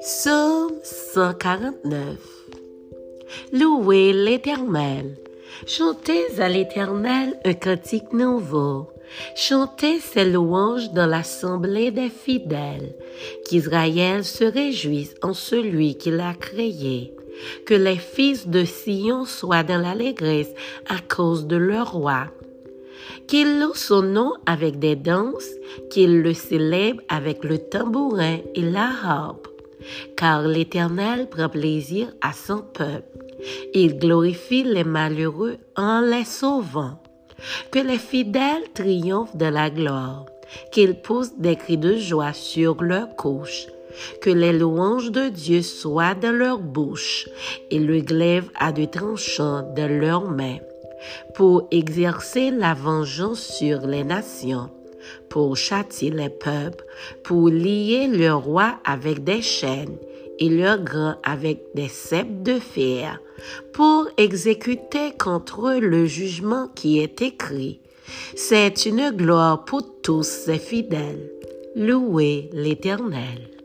Psaume 149 Louez l'Éternel. Chantez à l'Éternel un cantique nouveau. Chantez ses louanges dans l'assemblée des fidèles. Qu'Israël se réjouisse en celui qui l'a créé. Que les fils de Sion soient dans l'allégresse à cause de leur roi. Qu'ils louent son nom avec des danses, qu'ils le célèbrent avec le tambourin et la harpe car l'Éternel prend plaisir à son peuple. Il glorifie les malheureux en les sauvant. Que les fidèles triomphent de la gloire, qu'ils poussent des cris de joie sur leur couche, que les louanges de Dieu soient dans leur bouche et le glaive à de tranchants dans leurs mains, pour exercer la vengeance sur les nations pour châtier les peuples, pour lier le roi avec des chaînes et leurs grands avec des cèpes de fer, pour exécuter contre eux le jugement qui est écrit. C'est une gloire pour tous ces fidèles. Louez l'Éternel.